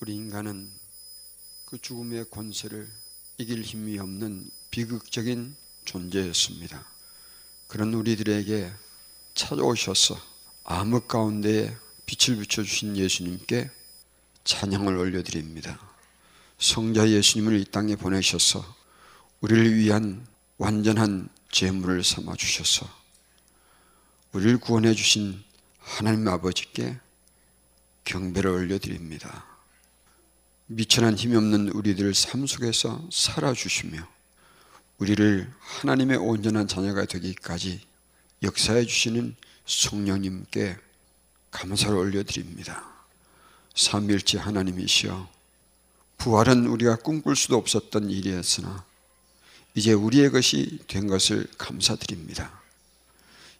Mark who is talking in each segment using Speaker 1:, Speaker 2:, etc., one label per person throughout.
Speaker 1: 우리 인간은 그 죽음의 권세를 이길 힘이 없는 비극적인 존재였습니다. 그런 우리들에게 찾아오셔서 암흑 가운데에 빛을 비춰주신 예수님께 찬양을 올려드립니다. 성자 예수님을 이 땅에 보내셔서 우리를 위한 완전한 제물을 삼아 주셔서 우리를 구원해 주신 하나님 아버지께 경배를 올려드립니다. 미천한 힘이 없는 우리들 삶 속에서 살아주시며 우리를 하나님의 온전한 자녀가 되기까지 역사해 주시는 성령님께 감사를 올려드립니다. 삼일째 하나님이시여 부활은 우리가 꿈꿀 수도 없었던 일이었으나 이제 우리의 것이 된 것을 감사드립니다.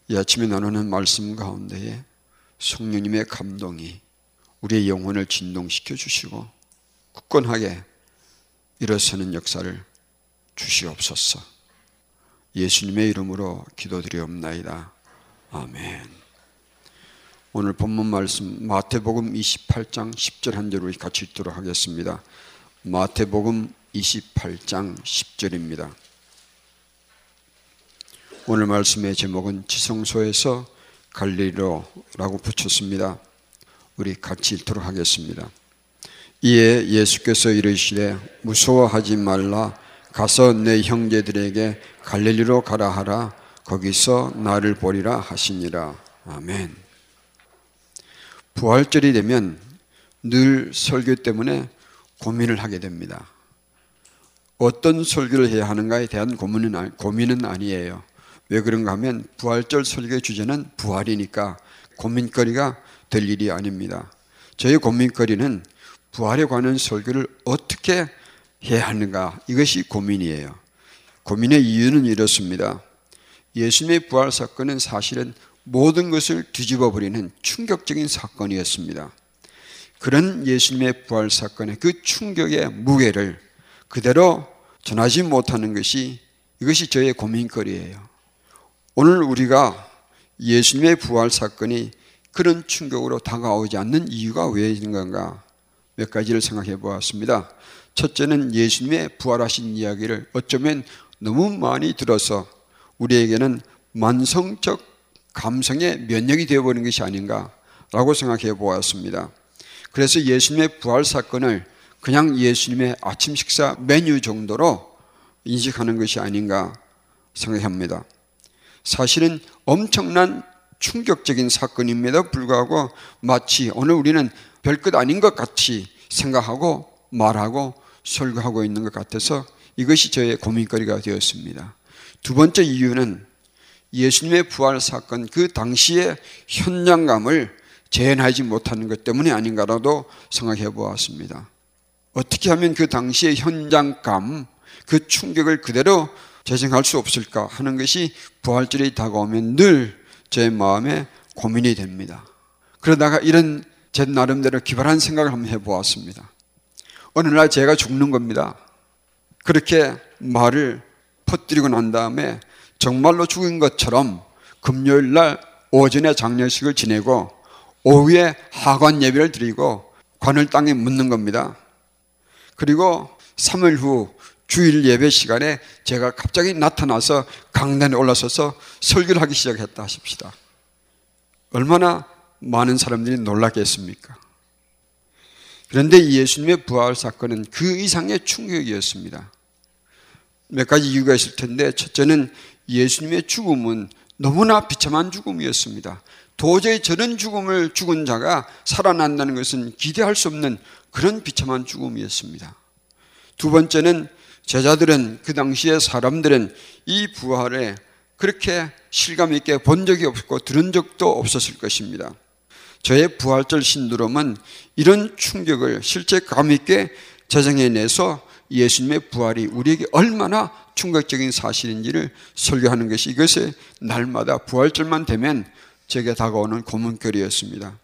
Speaker 1: 이 아침에 나누는 말씀 가운데에 성령님의 감동이 우리의 영혼을 진동시켜 주시고 굳건하게 일어서는 역사를 주시옵소서. 예수님의 이름으로 기도드리옵나이다. 아멘. 오늘 본문 말씀 마태복음 28장 10절 한 절을 같이 읽도록 하겠습니다. 마태복음 28장 10절입니다. 오늘 말씀의 제목은 지성소에서 갈리로라고 붙였습니다. 우리 같이 읽도록 하겠습니다. 이에 예수께서 이르시되 무서워하지 말라 가서 내 형제들에게 갈릴리로 가라 하라 거기서 나를 보리라 하시니라 아멘. 부활절이 되면 늘 설교 때문에 고민을 하게 됩니다. 어떤 설교를 해야 하는가에 대한 고민은, 고민은 아니에요. 왜 그런가 하면 부활절 설교의 주제는 부활이니까 고민거리가 될 일이 아닙니다. 저의 고민거리는 부활에 관한 설교를 어떻게 해야 하는가 이것이 고민이에요. 고민의 이유는 이렇습니다. 예수님의 부활 사건은 사실은 모든 것을 뒤집어 버리는 충격적인 사건이었습니다. 그런 예수님의 부활 사건의 그 충격의 무게를 그대로 전하지 못하는 것이 이것이 저의 고민거리예요. 오늘 우리가 예수님의 부활 사건이 그런 충격으로 다가오지 않는 이유가 왜 있는 건가? 몇 가지를 생각해 보았습니다. 첫째는 예수님의 부활하신 이야기를 어쩌면 너무 많이 들어서 우리에게는 만성적 감성의 면역이 되어버린 것이 아닌가라고 생각해 보았습니다. 그래서 예수님의 부활 사건을 그냥 예수님의 아침 식사 메뉴 정도로 인식하는 것이 아닌가 생각합니다. 사실은 엄청난 충격적인 사건임에도 불구하고 마치 오늘 우리는 별것 아닌 것 같이 생각하고 말하고 설교하고 있는 것 같아서 이것이 저의 고민거리가 되었습니다. 두 번째 이유는 예수님의 부활 사건 그 당시의 현장감을 재현하지 못하는 것 때문이 아닌가라도 생각해 보았습니다. 어떻게 하면 그 당시의 현장감, 그 충격을 그대로 재생할 수 없을까 하는 것이 부활절이 다가오면 늘 제 마음에 고민이 됩니다. 그러다가 이런 제 나름대로 기발한 생각을 한번 해보았습니다. 어느 날 제가 죽는 겁니다. 그렇게 말을 퍼뜨리고 난 다음에 정말로 죽은 것처럼 금요일 날 오전에 장례식을 지내고 오후에 하관 예배를 드리고 관을 땅에 묻는 겁니다. 그리고 3일 후 주일 예배 시간에 제가 갑자기 나타나서 강단에 올라서서 설교를 하기 시작했다 하십시다. 얼마나 많은 사람들이 놀랐겠습니까? 그런데 예수님의 부활 사건은 그 이상의 충격이었습니다. 몇 가지 이유가 있을 텐데 첫째는 예수님의 죽음은 너무나 비참한 죽음이었습니다. 도저히 저런 죽음을 죽은 자가 살아난다는 것은 기대할 수 없는 그런 비참한 죽음이었습니다. 두 번째는 제자들은 그 당시에 사람들은 이 부활에 그렇게 실감 있게 본 적이 없고 들은 적도 없었을 것입니다. 저의 부활절 신두름은 이런 충격을 실제 감 있게 재정해내서 예수님의 부활이 우리에게 얼마나 충격적인 사실인지를 설교하는 것이 이것의 날마다 부활절만 되면 제게 다가오는 고문거리였습니다.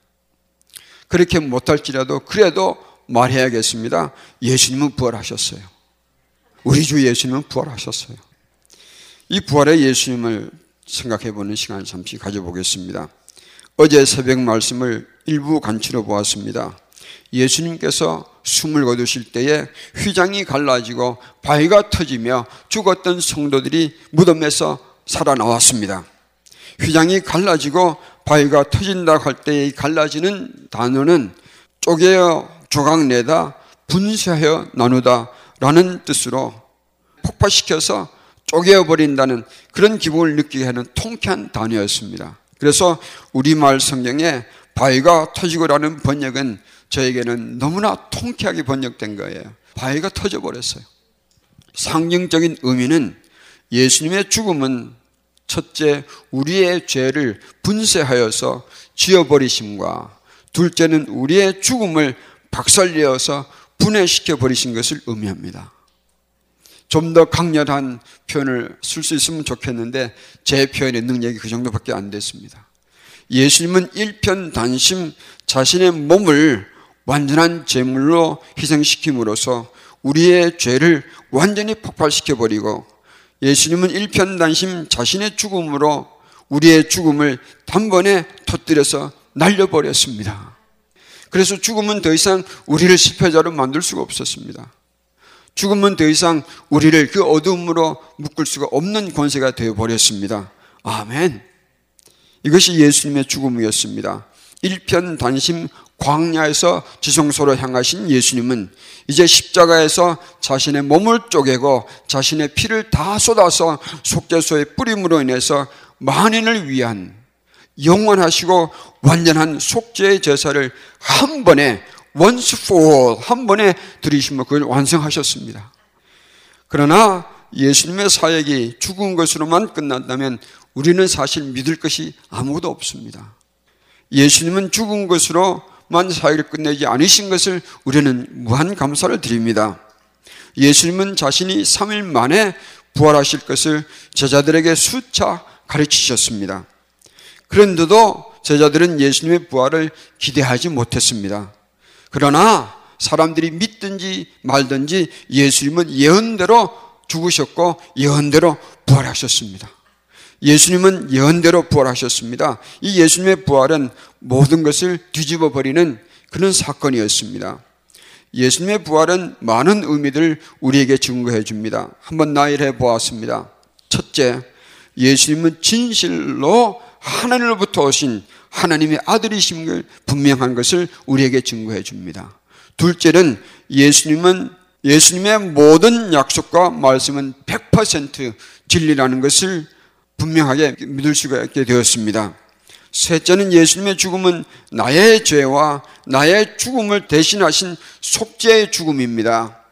Speaker 1: 그렇게 못할지라도 그래도 말해야겠습니다. 예수님은 부활하셨어요. 우리 주 예수님은 부활하셨어요. 이 부활의 예수님을 생각해 보는 시간을 잠시 가져보겠습니다. 어제 새벽 말씀을 일부 간추려 보았습니다. 예수님께서 숨을 거두실 때에 휘장이 갈라지고 바위가 터지며 죽었던 성도들이 무덤에서 살아나왔습니다. 휘장이 갈라지고 바위가 터진다 할 때의 갈라지는 단어는 쪼개어 조각내다 분쇄하여 나누다 라는 뜻으로 폭파시켜서 쪼개어버린다는 그런 기분을 느끼게 하는 통쾌한 단어였습니다. 그래서 우리말 성경에 바위가 터지고라는 번역은 저에게는 너무나 통쾌하게 번역된 거예요. 바위가 터져버렸어요. 상징적인 의미는 예수님의 죽음은 첫째, 우리의 죄를 분쇄하여서 지어버리심과 둘째는 우리의 죽음을 박살내어서 분해시켜 버리신 것을 의미합니다. 좀 더 강렬한 표현을 쓸 수 있으면 좋겠는데 제 표현의 능력이 그 정도밖에 안 됐습니다. 예수님은 일편단심 자신의 몸을 완전한 제물로 희생시킴으로써 우리의 죄를 완전히 폭발시켜 버리고 예수님은 일편단심 자신의 죽음으로 우리의 죽음을 단번에 터뜨려서 날려버렸습니다. 그래서 죽음은 더 이상 우리를 실패자로 만들 수가 없었습니다. 죽음은 더 이상 우리를 그 어둠으로 묶을 수가 없는 권세가 되어 버렸습니다. 아멘. 이것이 예수님의 죽음이었습니다. 일편 단심 광야에서 지성소로 향하신 예수님은 이제 십자가에서 자신의 몸을 쪼개고 자신의 피를 다 쏟아서 속죄소의 뿌림으로 인해서 만인을 위한 영원하시고 완전한 속죄의 제사를 한 번에 once for all 한 번에 드리시며 그걸 완성하셨습니다. 그러나 예수님의 사역이 죽은 것으로만 끝난다면 우리는 사실 믿을 것이 아무도 없습니다. 예수님은 죽은 것으로만 사역을 끝내지 않으신 것을 우리는 무한 감사를 드립니다. 예수님은 자신이 3일 만에 부활하실 것을 제자들에게 수차 가르치셨습니다. 그런데도 제자들은 예수님의 부활을 기대하지 못했습니다. 그러나 사람들이 믿든지 말든지 예수님은 예언대로 죽으셨고 예언대로 부활하셨습니다. 예수님은 예언대로 부활하셨습니다. 이 예수님의 부활은 모든 것을 뒤집어 버리는 그런 사건이었습니다. 예수님의 부활은 많은 의미들을 우리에게 증거해 줍니다. 한번 나열해 보았습니다. 첫째, 예수님은 진실로 하나님으로부터 오신 하나님의 아들이심을 분명한 것을 우리에게 증거해 줍니다. 둘째는 예수님은 예수님의 모든 약속과 말씀은 100% 진리라는 것을 분명하게 믿을 수가 있게 되었습니다. 셋째는 예수님의 죽음은 나의 죄와 나의 죽음을 대신하신 속죄의 죽음입니다.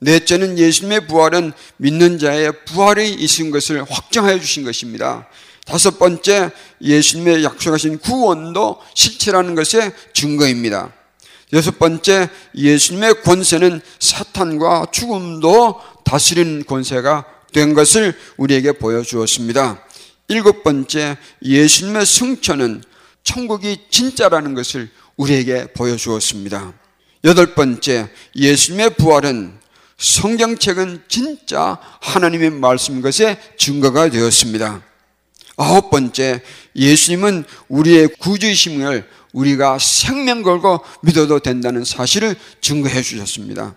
Speaker 1: 넷째는 예수님의 부활은 믿는 자의 부활이 있은 것을 확정하여 주신 것입니다. 다섯 번째, 예수님의 약속하신 구원도 실체라는 것의 증거입니다. 여섯 번째, 예수님의 권세는 사탄과 죽음도 다스리는 권세가 된 것을 우리에게 보여주었습니다. 일곱 번째, 예수님의 승천은 천국이 진짜라는 것을 우리에게 보여주었습니다. 여덟 번째, 예수님의 부활은 성경책은 진짜 하나님의 말씀 것의 증거가 되었습니다. 아홉 번째, 예수님은 우리의 구주이심을 우리가 생명 걸고 믿어도 된다는 사실을 증거해 주셨습니다.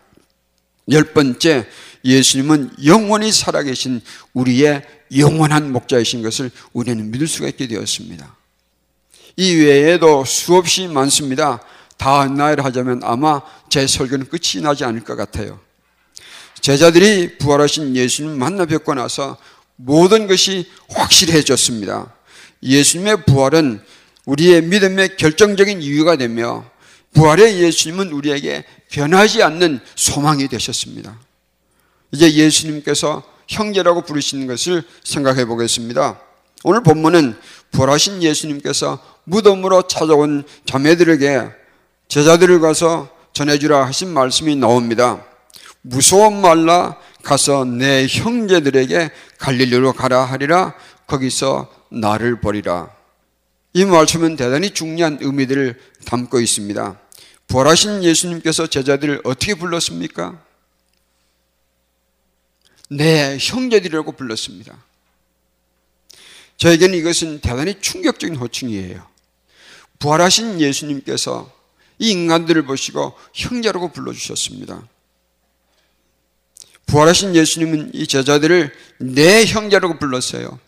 Speaker 1: 열 번째, 예수님은 영원히 살아계신 우리의 영원한 목자이신 것을 우리는 믿을 수가 있게 되었습니다. 이 외에도 수없이 많습니다. 다 나열 하자면 아마 제 설교는 끝이 나지 않을 것 같아요. 제자들이 부활하신 예수님 만나 뵙고 나서 모든 것이 확실해졌습니다. 예수님의 부활은 우리의 믿음의 결정적인 이유가 되며 부활의 예수님은 우리에게 변하지 않는 소망이 되셨습니다. 이제 예수님께서 형제라고 부르시는 것을 생각해 보겠습니다. 오늘 본문은 부활하신 예수님께서 무덤으로 찾아온 자매들에게 제자들을 가서 전해주라 하신 말씀이 나옵니다. 무서워 말라 가서 내 형제들에게 갈릴리로 가라 하리라 거기서 나를 버리라. 이 말씀은 대단히 중요한 의미들을 담고 있습니다. 부활하신 예수님께서 제자들을 어떻게 불렀습니까? 내 형제들이라고 불렀습니다. 저에게는 이것은 대단히 충격적인 호칭이에요. 부활하신 예수님께서 이 인간들을 보시고 형제라고 불러주셨습니다. 부활하신 예수님은 이 제자들을 내 형제라고 불렀어요.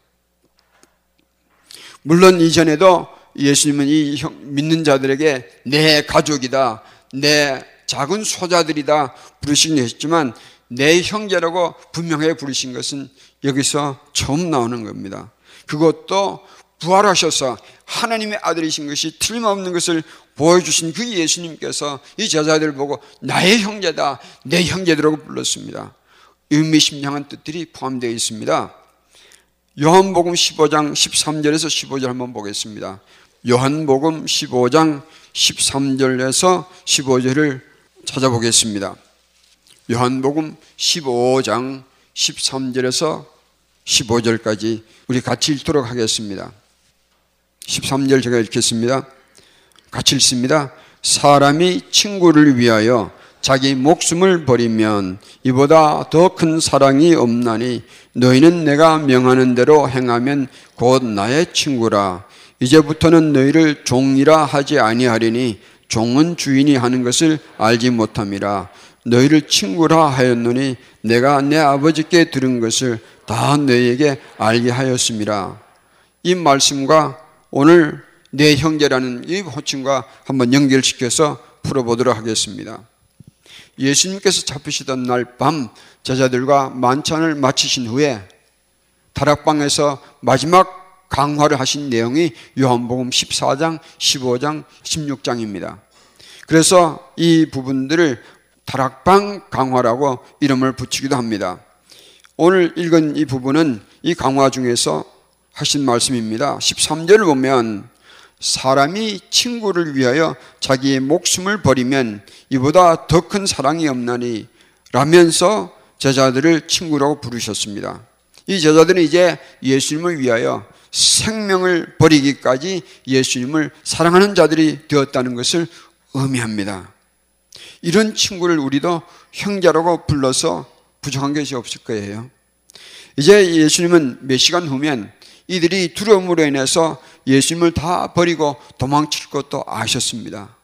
Speaker 1: 물론 이전에도 예수님은 이 믿는 자들에게 내 가족이다, 내 작은 소자들이다 부르시긴 했지만 내 형제라고 분명하게 부르신 것은 여기서 처음 나오는 겁니다. 그것도 부활하셔서 하나님의 아들이신 것이 틀림없는 것을 보여주신 그 예수님께서 이 제자들을 보고 나의 형제다, 내 형제들라고 불렀습니다. 의미심장한 뜻들이 포함되어 있습니다. 요한복음 15장 13절에서 15절 한번 보겠습니다. 요한복음 15장 13절에서 15절을 찾아보겠습니다. 요한복음 15장 13절에서 15절까지 우리 같이 읽도록 하겠습니다. 13절 제가 읽겠습니다. 같이 읽습니다. 사람이 친구를 위하여 자기 목숨을 버리면 이보다 더 큰 사랑이 없나니 너희는 내가 명하는 대로 행하면 곧 나의 친구라. 이제부터는 너희를 종이라 하지 아니하리니 종은 주인이 하는 것을 알지 못함이라. 너희를 친구라 하였노니 내가 내 아버지께 들은 것을 다 너희에게 알게 하였습니다. 이 말씀과 오늘 내 형제라는 이 호칭과 한번 연결시켜서 풀어보도록 하겠습니다. 예수님께서 잡히시던 날 밤 제자들과 만찬을 마치신 후에 다락방에서 마지막 강화를 하신 내용이 요한복음 14장, 15장, 16장입니다. 그래서 이 부분들을 다락방 강화라고 이름을 붙이기도 합니다. 오늘 읽은 이 부분은 이 강화 중에서 하신 말씀입니다. 13절을 보면 사람이 친구를 위하여 자기의 목숨을 버리면 이보다 더 큰 사랑이 없나니 라면서 제자들을 친구라고 부르셨습니다. 이 제자들은 이제 예수님을 위하여 생명을 버리기까지 예수님을 사랑하는 자들이 되었다는 것을 의미합니다. 이런 친구를 우리도 형제라고 불러서 부정한 것이 없을 거예요. 이제 예수님은 몇 시간 후면 이들이 두려움으로 인해서 예수님을 다 버리고 도망칠 것도 아셨습니다.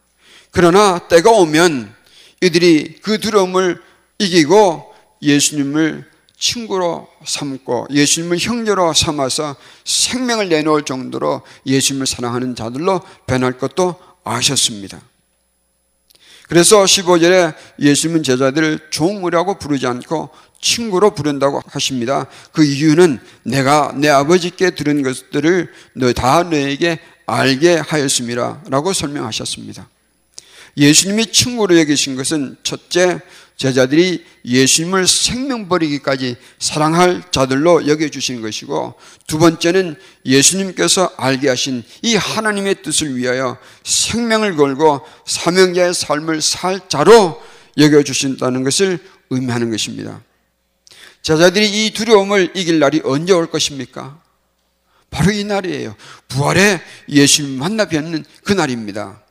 Speaker 1: 그러나 때가 오면 이들이 그 두려움을 이기고 예수님을 친구로 삼고 예수님을 형제로 삼아서 생명을 내놓을 정도로 예수님을 사랑하는 자들로 변할 것도 아셨습니다. 그래서 15절에 예수님은 제자들을 종이라고 부르지 않고 친구로 부른다고 하십니다. 그 이유는 내가 내 아버지께 들은 것들을 너다 너에게 알게 하였습니다. 라고 설명하셨습니다. 예수님이 친구로 여기신 것은 첫째, 제자들이 예수님을 생명 버리기까지 사랑할 자들로 여겨주시는 것이고 두 번째는 예수님께서 알게 하신 이 하나님의 뜻을 위하여 생명을 걸고 사명자의 삶을 살 자로 여겨주신다는 것을 의미하는 것입니다. 제자들이 이 두려움을 이길 날이 언제 올 것입니까? 바로 이 날이에요. 부활의 예수님 만나 뵙는 그 날입니다.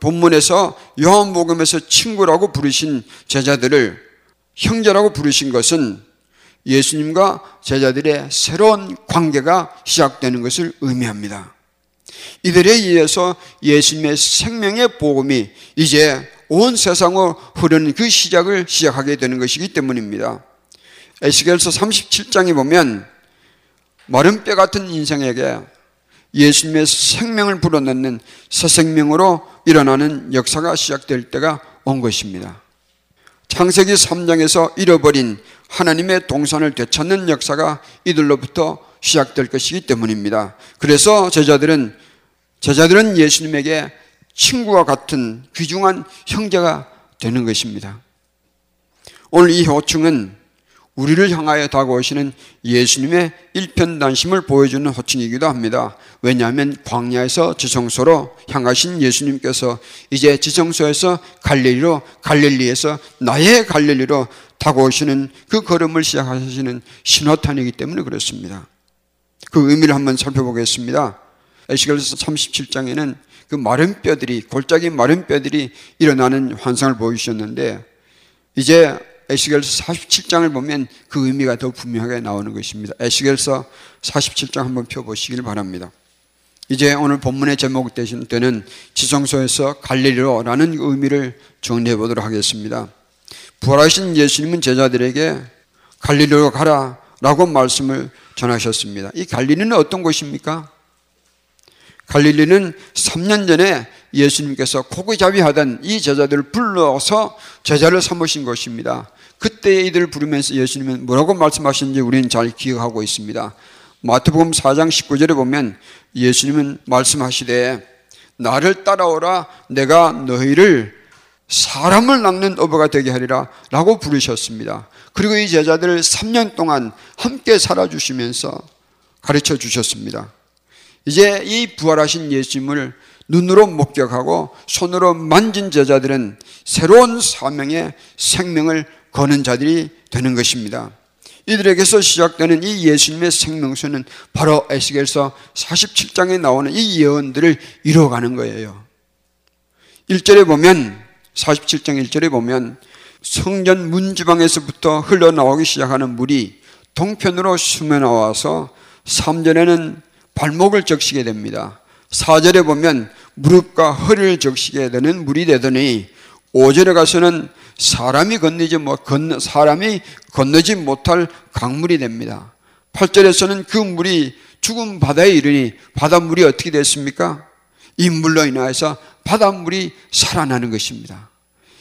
Speaker 1: 본문에서 요한복음에서 친구라고 부르신 제자들을 형제라고 부르신 것은 예수님과 제자들의 새로운 관계가 시작되는 것을 의미합니다. 이들에 의해서 예수님의 생명의 복음이 이제 온 세상으로 흐르는 그 시작을 시작하게 되는 것이기 때문입니다. 에스겔서 37장에 보면 마른 뼈 같은 인생에게 예수님의 생명을 불어넣는 새 생명으로 일어나는 역사가 시작될 때가 온 것입니다. 창세기 3장에서 잃어버린 하나님의 동산을 되찾는 역사가 이들로부터 시작될 것이기 때문입니다. 그래서 제자들은 제자들은 예수님에게 친구와 같은 귀중한 형제가 되는 것입니다. 오늘 이 호칭은 우리를 향하여 다가오시는 예수님의 일편단심을 보여주는 호칭이기도 합니다. 왜냐하면 광야에서 지성소로 향하신 예수님께서 이제 지성소에서 갈릴리로 갈릴리에서 나의 갈릴리로 다가오시는 그 걸음을 시작하시는 신호탄이기 때문에 그렇습니다. 그 의미를 한번 살펴보겠습니다. 에시겔서 37장에는 그 마른 뼈들이 골짜기 마른 뼈들이 일어나는 환상을 보여주셨는데 이제 에시겔서 47장을 보면 그 의미가 더 분명하게 나오는 것입니다. 에시겔서 47장 한번 펴보시길 바랍니다. 이제 오늘 본문의 제목 되신 때는 지성소에서 갈릴리로라는 의미를 정리해 보도록 하겠습니다. 부활하신 예수님은 제자들에게 갈릴리로 가라 라고 말씀을 전하셨습니다. 이 갈릴리는 어떤 곳입니까? 갈릴리는 3년 전에 예수님께서 고기잡이 하던 이 제자들을 불러서 제자를 삼으신 것입니다. 그때 이들을 부르면서 예수님은 뭐라고 말씀하셨는지 우리는 잘 기억하고 있습니다. 마태복음 4장 19절에 보면 예수님은 말씀하시되 나를 따라오라 내가 너희를 사람을 낚는 어부가 되게 하리라 라고 부르셨습니다. 그리고 이 제자들을 3년 동안 함께 살아주시면서 가르쳐 주셨습니다. 이제 이 부활하신 예수님을 눈으로 목격하고 손으로 만진 제자들은 새로운 사명의 생명을 거는 자들이 되는 것입니다. 이들에게서 시작되는 이 예수님의 생명수는 바로 에스겔서 47장에 나오는 이 예언들을 이루어가는 거예요. 1절에 보면 47장 1절에 보면 성전 문지방에서부터 흘러나오기 시작하는 물이 동편으로 숨어 나와서 3절에는 발목을 적시게 됩니다. 4절에 보면 무릎과 허리를 적시게 되는 물이 되더니 5절에 가서는 사람이 건너지 뭐 건너 사람이 건너지 못할 강물이 됩니다. 8절에서는 그 물이 죽은 바다에 이르니 바닷물이 어떻게 됐습니까? 이 물로 인하여서 바닷물이 살아나는 것입니다.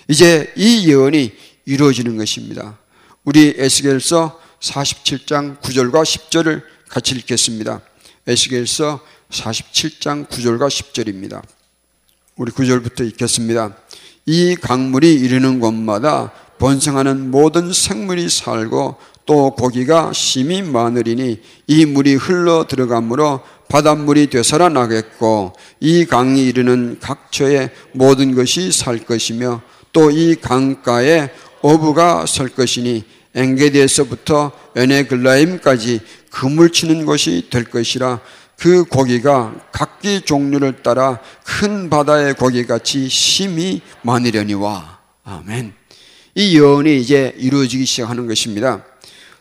Speaker 1: 이제 이 예언이 이루어지는 것입니다. 우리 에스겔서 47장 9절과 10절을 같이 읽겠습니다. 에스겔서 47장 9절과 10절입니다. 우리 9절부터 읽겠습니다. 이 강물이 이르는 곳마다 번성하는 모든 생물이 살고 또 고기가 심이 많으리니 이 물이 흘러 들어가므로 바닷물이 되살아 나겠고 이 강이 이르는 각처에 모든 것이 살 것이며 또 이 강가에 어부가 설 것이니 엥게디에서부터 에네글라임까지 그물 치는 곳이 될 것이라 그 고기가 각기 종류를 따라 큰 바다의 고기같이 심이 많으려니와 아멘. 이 예언이 이제 이루어지기 시작하는 것입니다.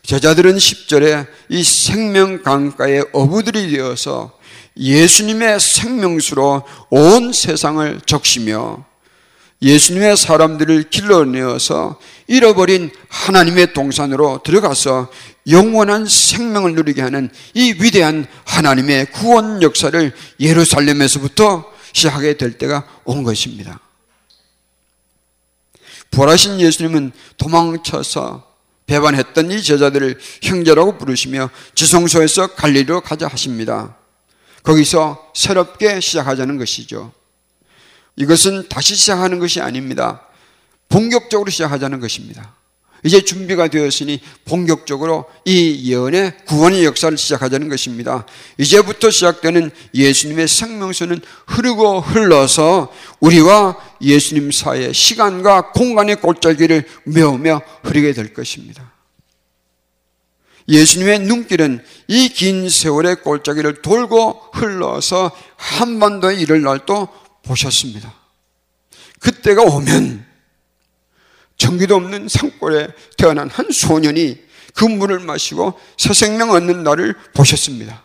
Speaker 1: 제자들은 10절에 이 생명 강가의 어부들이 되어서 예수님의 생명수로 온 세상을 적시며 예수님의 사람들을 길러내어서 잃어버린 하나님의 동산으로 들어가서 영원한 생명을 누리게 하는 이 위대한 하나님의 구원 역사를 예루살렘에서부터 시작하게 될 때가 온 것입니다. 부활하신 예수님은 도망쳐서 배반했던 이 제자들을 형제라고 부르시며 지성소에서 갈리로 가자 하십니다. 거기서 새롭게 시작하자는 것이죠. 이것은 다시 시작하는 것이 아닙니다. 본격적으로 시작하자는 것입니다. 이제 준비가 되었으니 본격적으로 이 예언의 구원의 역사를 시작하자는 것입니다. 이제부터 시작되는 예수님의 생명수는 흐르고 흘러서 우리와 예수님 사이의 시간과 공간의 골짜기를 메우며 흐르게 될 것입니다. 예수님의 눈길은 이 긴 세월의 골짜기를 돌고 흘러서 한반도에 이를 날도 보셨습니다. 그때가 오면 전기도 없는 산골에 태어난 한 소년이 그 물을 마시고 새 생명 얻는 날을 보셨습니다.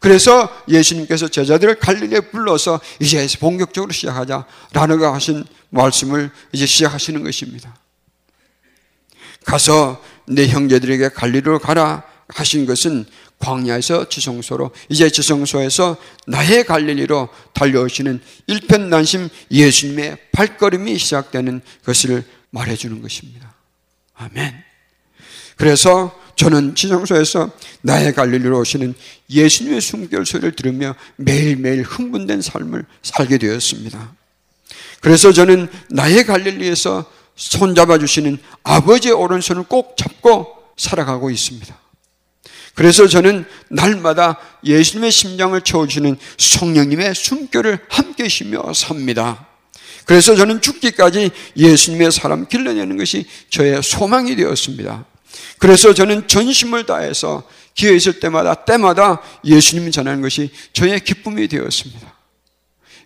Speaker 1: 그래서 예수님께서 제자들을 갈릴리에 불러서 이제 본격적으로 시작하자 라는 거 하신 말씀을 이제 시작하시는 것입니다. 가서 내 형제들에게 갈릴리로 가라 하신 것은 광야에서 지성소로 이제 지성소에서 나의 갈릴리로 달려오시는 일편단심 예수님의 발걸음이 시작되는 것을 말해주는 것입니다. 아멘. 그래서 저는 지성소에서 나의 갈릴리로 오시는 예수님의 숨결 소리를 들으며 매일매일 흥분된 삶을 살게 되었습니다. 그래서 저는 나의 갈릴리에서 손잡아 주시는 아버지의 오른손을 꼭 잡고 살아가고 있습니다. 그래서 저는 날마다 예수님의 심장을 채워주는 성령님의 숨결을 함께 쉬며 삽니다. 그래서 저는 죽기까지 예수님의 사람 길러내는 것이 저의 소망이 되었습니다. 그래서 저는 전심을 다해서 기회 있을 때마다 때마다 예수님을 전하는 것이 저의 기쁨이 되었습니다.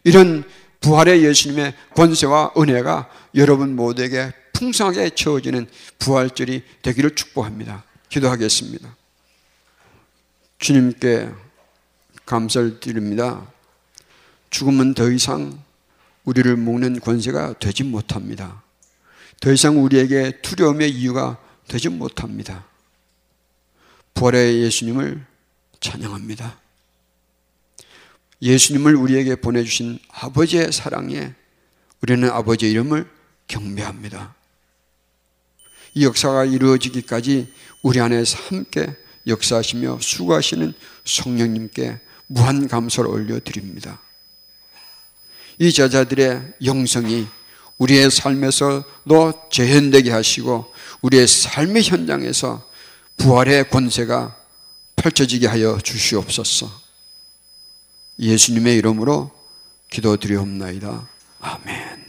Speaker 1: 이런 부활의 예수님의 권세와 은혜가 여러분 모두에게 풍성하게 채워지는 부활절이 되기를 축복합니다. 기도하겠습니다. 주님께 감사를 드립니다. 죽음은 더 이상 우리를 묶는 권세가 되지 못합니다. 더 이상 우리에게 두려움의 이유가 되지 못합니다. 부활의 예수님을 찬양합니다. 예수님을 우리에게 보내주신 아버지의 사랑에 우리는 아버지의 이름을 경배합니다. 이 역사가 이루어지기까지 우리 안에서 함께 역사하시며 수고하시는 성령님께 무한 감사를 올려드립니다. 이 저자들의 영성이 우리의 삶에서도 재현되게 하시고 우리의 삶의 현장에서 부활의 권세가 펼쳐지게 하여 주시옵소서. 예수님의 이름으로 기도드리옵나이다. 아멘.